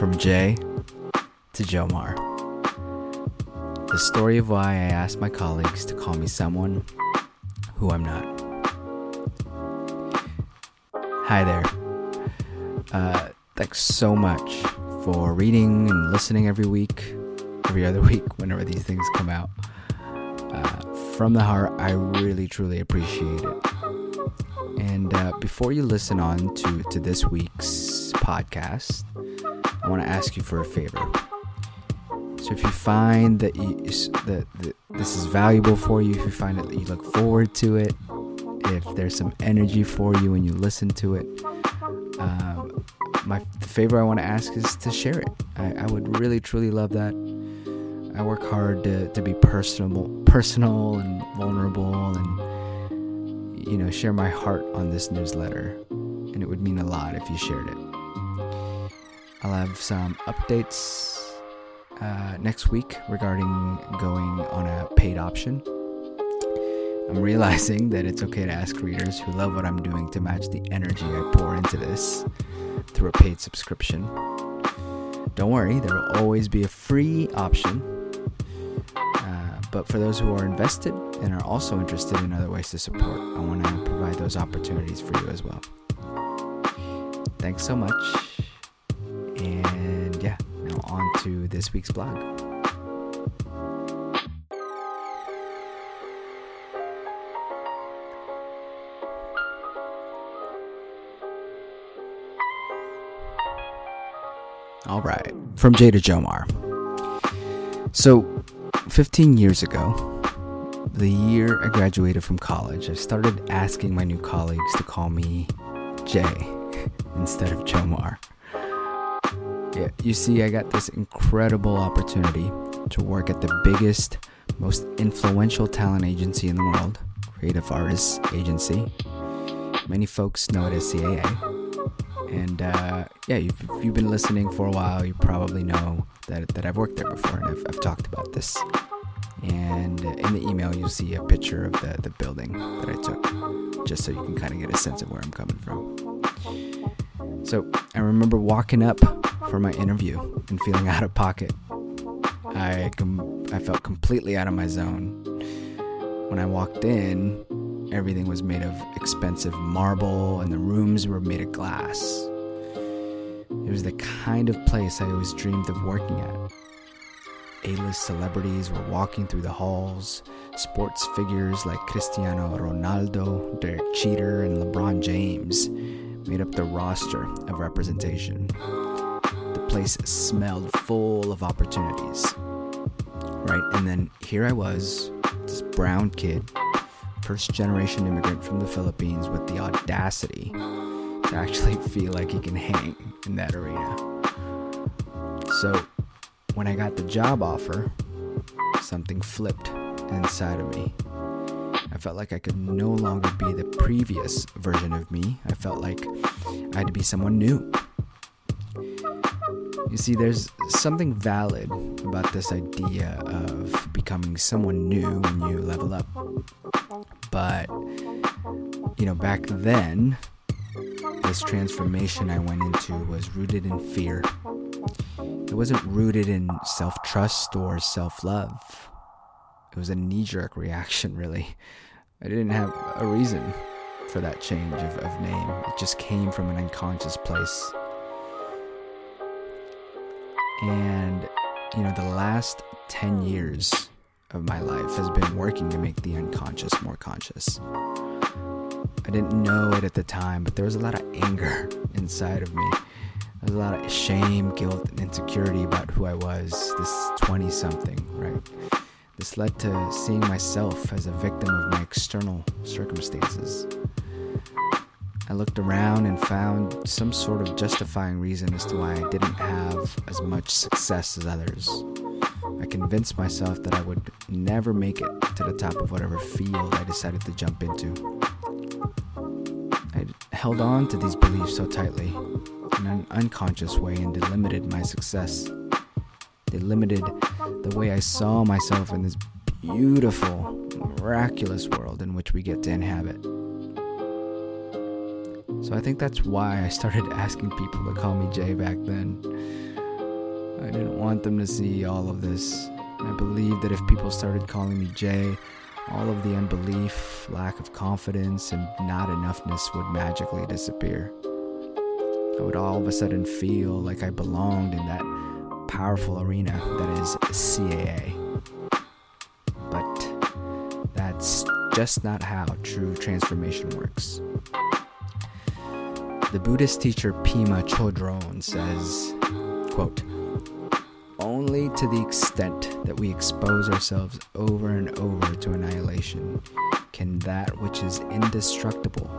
From Jay to Jomar. The story of why I asked my colleagues to call me someone who I'm not. Hi there. Uh, thanks so much for reading and listening every week, every other week, whenever these things come out. Uh, from the heart, I really truly appreciate it. And uh, before you listen on to, to this week's podcast, I want to ask you for a favor. So if you find that, you, that, that this is valuable for you, if you find that you look forward to it, if there's some energy for you when you listen to it, um, my the favor I want to ask is to share it. I, I would really truly love that. I work hard to, to be personable, personal and vulnerable, and you know share my heart on this newsletter. And it would mean a lot if you shared it. I'll have some updates uh, next week regarding going on a paid option. I'm realizing that it's okay to ask readers who love what I'm doing to match the energy I pour into this through a paid subscription. Don't worry, there will always be a free option. Uh, but for those who are invested and are also interested in other ways to support, I want to provide those opportunities for you as well. Thanks so much. And yeah, now on to this week's blog. All right, from Jay to Jomar. So, 15 years ago, the year I graduated from college, I started asking my new colleagues to call me Jay instead of Jomar. Yeah, you see, I got this incredible opportunity to work at the biggest, most influential talent agency in the world, Creative Artists Agency. Many folks know it as CAA. And uh, yeah, if you've been listening for a while, you probably know that, that I've worked there before and I've, I've talked about this. And in the email, you'll see a picture of the, the building that I took, just so you can kind of get a sense of where I'm coming from. So I remember walking up for my interview and feeling out of pocket. I, com- I felt completely out of my zone. When I walked in, Everything was made of expensive marble, and the rooms were made of glass. It was the kind of place I always dreamed of working at. A list celebrities were walking through the halls. Sports figures like Cristiano Ronaldo, Derek Jeter, and LeBron James made up the roster of representation. Place smelled full of opportunities. Right? And then here I was, this brown kid first generation immigrant from the Philippines with the audacity to actually feel like he can hang in that arena. So, when I got the job offer, something flipped inside of me. I felt like I could no longer be the previous version of me. I felt like I had to be someone new. You see, there's something valid about this idea of becoming someone new when you level up. But, you know, back then, this transformation I went into was rooted in fear. It wasn't rooted in self trust or self love. It was a knee jerk reaction, really. I didn't have a reason for that change of, of name, it just came from an unconscious place. And, you know, the last 10 years of my life has been working to make the unconscious more conscious. I didn't know it at the time, but there was a lot of anger inside of me. There was a lot of shame, guilt, and insecurity about who I was, this 20 something, right? This led to seeing myself as a victim of my external circumstances. I looked around and found some sort of justifying reason as to why I didn't have as much success as others. I convinced myself that I would never make it to the top of whatever field I decided to jump into. I held on to these beliefs so tightly in an unconscious way and they limited my success. They limited the way I saw myself in this beautiful, miraculous world in which we get to inhabit. So I think that's why I started asking people to call me Jay back then. I didn't want them to see all of this. I believed that if people started calling me Jay, all of the unbelief, lack of confidence, and not enoughness would magically disappear. I would all of a sudden feel like I belonged in that powerful arena that is CAA. But that's just not how true transformation works. The Buddhist teacher Pema Chodron says, quote, only to the extent that we expose ourselves over and over to annihilation can that which is indestructible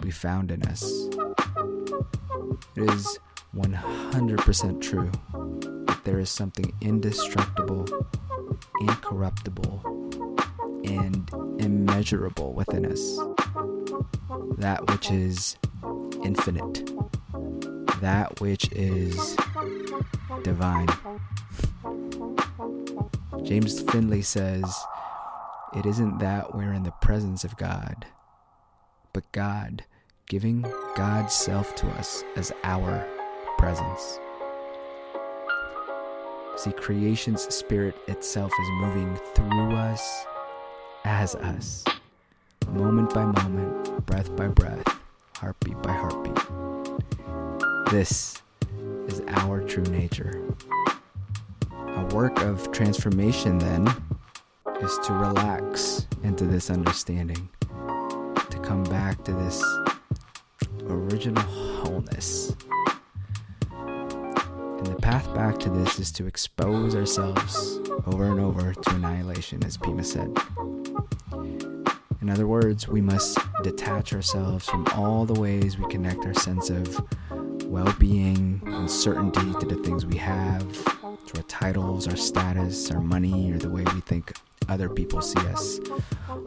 be found in us. It is 100% true that there is something indestructible, incorruptible, and immeasurable within us. That which is infinite. That which is divine. James Finley says, It isn't that we're in the presence of God, but God giving God's self to us as our presence. See, creation's spirit itself is moving through us as us, moment by moment, breath by breath, heartbeat by heartbeat. This is our true nature. A work of transformation, then, is to relax into this understanding, to come back to this original wholeness. And the path back to this is to expose ourselves over and over to annihilation, as Pema said. In other words, we must detach ourselves from all the ways we connect our sense of well being and certainty to the things we have, to our titles, our status, our money, or the way we think other people see us.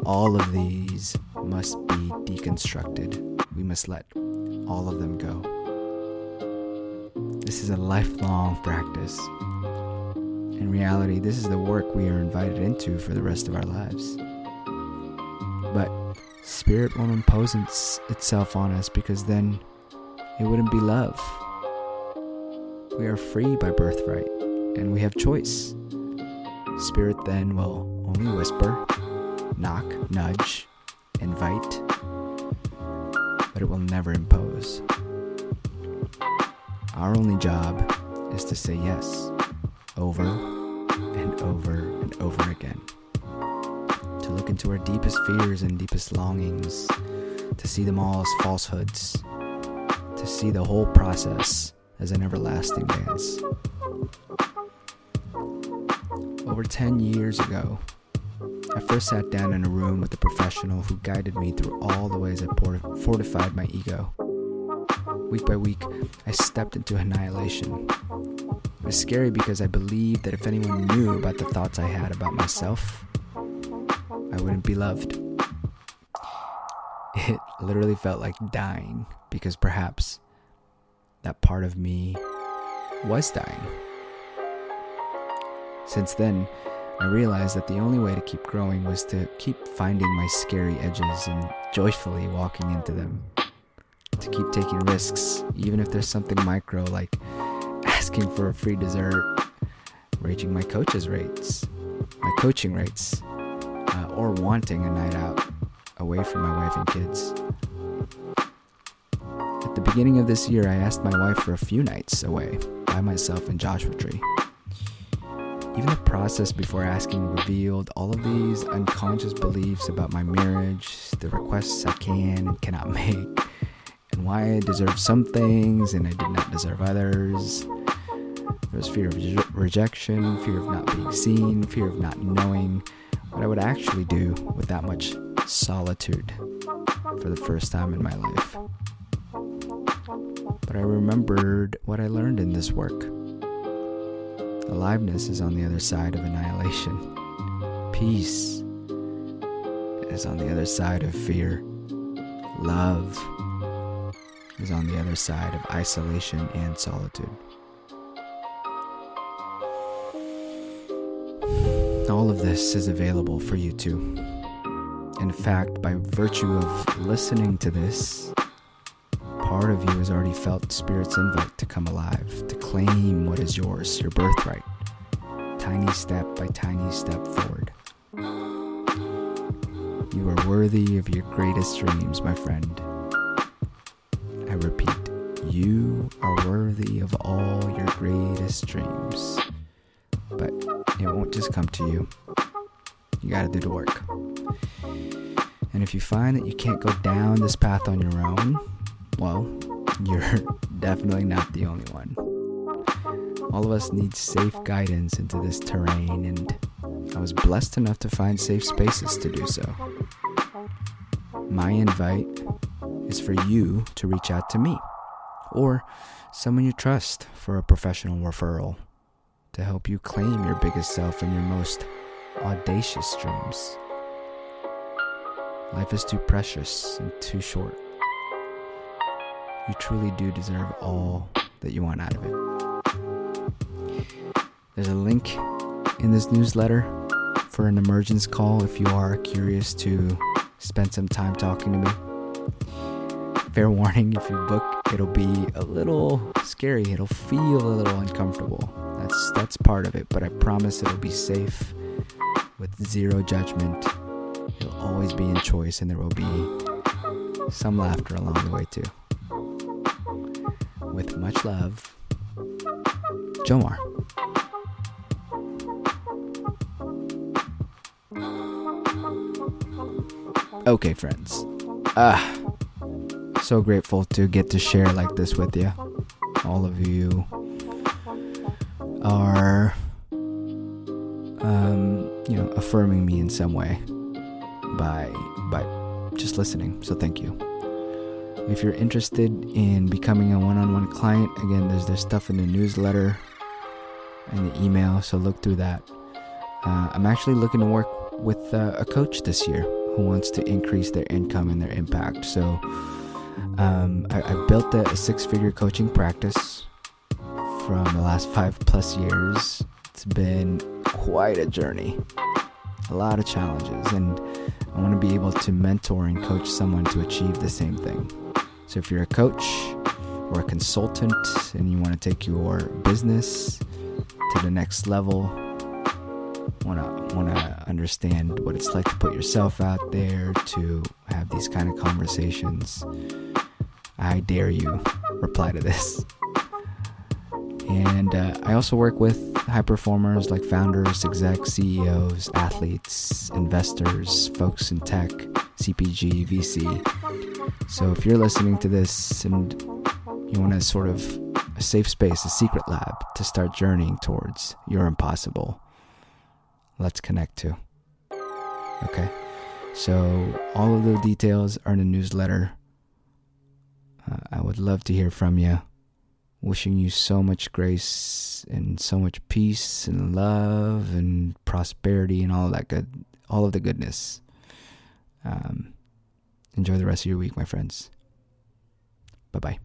All of these must be deconstructed. We must let all of them go. This is a lifelong practice. In reality, this is the work we are invited into for the rest of our lives. Spirit won't impose itself on us because then it wouldn't be love. We are free by birthright, and we have choice. Spirit then will only whisper, knock, nudge, invite, but it will never impose. Our only job is to say yes over and over and over again. To look into our deepest fears and deepest longings, to see them all as falsehoods, to see the whole process as an everlasting dance. Over 10 years ago, I first sat down in a room with a professional who guided me through all the ways I fortified my ego. Week by week, I stepped into annihilation. It was scary because I believed that if anyone knew about the thoughts I had about myself, I wouldn't be loved. It literally felt like dying because perhaps that part of me was dying. Since then, I realized that the only way to keep growing was to keep finding my scary edges and joyfully walking into them. To keep taking risks, even if there's something micro like asking for a free dessert, raising my coach's rates, my coaching rates, uh, or wanting a night out away from my wife and kids. At the beginning of this year, I asked my wife for a few nights away by myself in Joshua Tree. Even the process before asking revealed all of these unconscious beliefs about my marriage, the requests I can and cannot make, and why I deserve some things and I did not deserve others. There was fear of rejection, fear of not being seen, fear of not knowing what I would actually do with that much solitude for the first time in my life. But I remembered what I learned in this work. Aliveness is on the other side of annihilation. Peace is on the other side of fear. Love is on the other side of isolation and solitude. All of this is available for you too. In fact, by virtue of listening to this, part of you has already felt Spirit's invite to come alive, to claim what is yours, your birthright. Tiny step by tiny step forward. You are worthy of your greatest dreams, my friend. I repeat, you are worthy of all your greatest dreams. It won't just come to you. You gotta do the work. And if you find that you can't go down this path on your own, well, you're definitely not the only one. All of us need safe guidance into this terrain, and I was blessed enough to find safe spaces to do so. My invite is for you to reach out to me or someone you trust for a professional referral to help you claim your biggest self and your most audacious dreams. Life is too precious and too short. You truly do deserve all that you want out of it. There's a link in this newsletter for an emergence call if you are curious to spend some time talking to me. Fair warning if you book, it'll be a little scary. It'll feel a little uncomfortable. That's that's part of it, but I promise it'll be safe with zero judgment. You'll always be in choice and there will be some laughter along the way too. With much love, Jomar. Okay, friends. Ah, so grateful to get to share like this with you. All of you are, um, you know, affirming me in some way by by just listening. So thank you. If you're interested in becoming a one-on-one client, again, there's there's stuff in the newsletter and the email. So look through that. Uh, I'm actually looking to work with uh, a coach this year who wants to increase their income and their impact. So um, I, I, built a, a six figure coaching practice from the last five plus years. It's been quite a journey, a lot of challenges, and I want to be able to mentor and coach someone to achieve the same thing. So if you're a coach or a consultant and you want to take your business to the next level, want to want to understand what it's like to put yourself out there to have these kind of conversations i dare you reply to this and uh, i also work with high performers like founders execs ceos athletes investors folks in tech cpg vc so if you're listening to this and you want to sort of a safe space a secret lab to start journeying towards your impossible let's connect to. Okay, so all of the details are in the newsletter. Uh, I would love to hear from you. Wishing you so much grace and so much peace and love and prosperity and all that good, all of the goodness. Um, enjoy the rest of your week, my friends. Bye bye.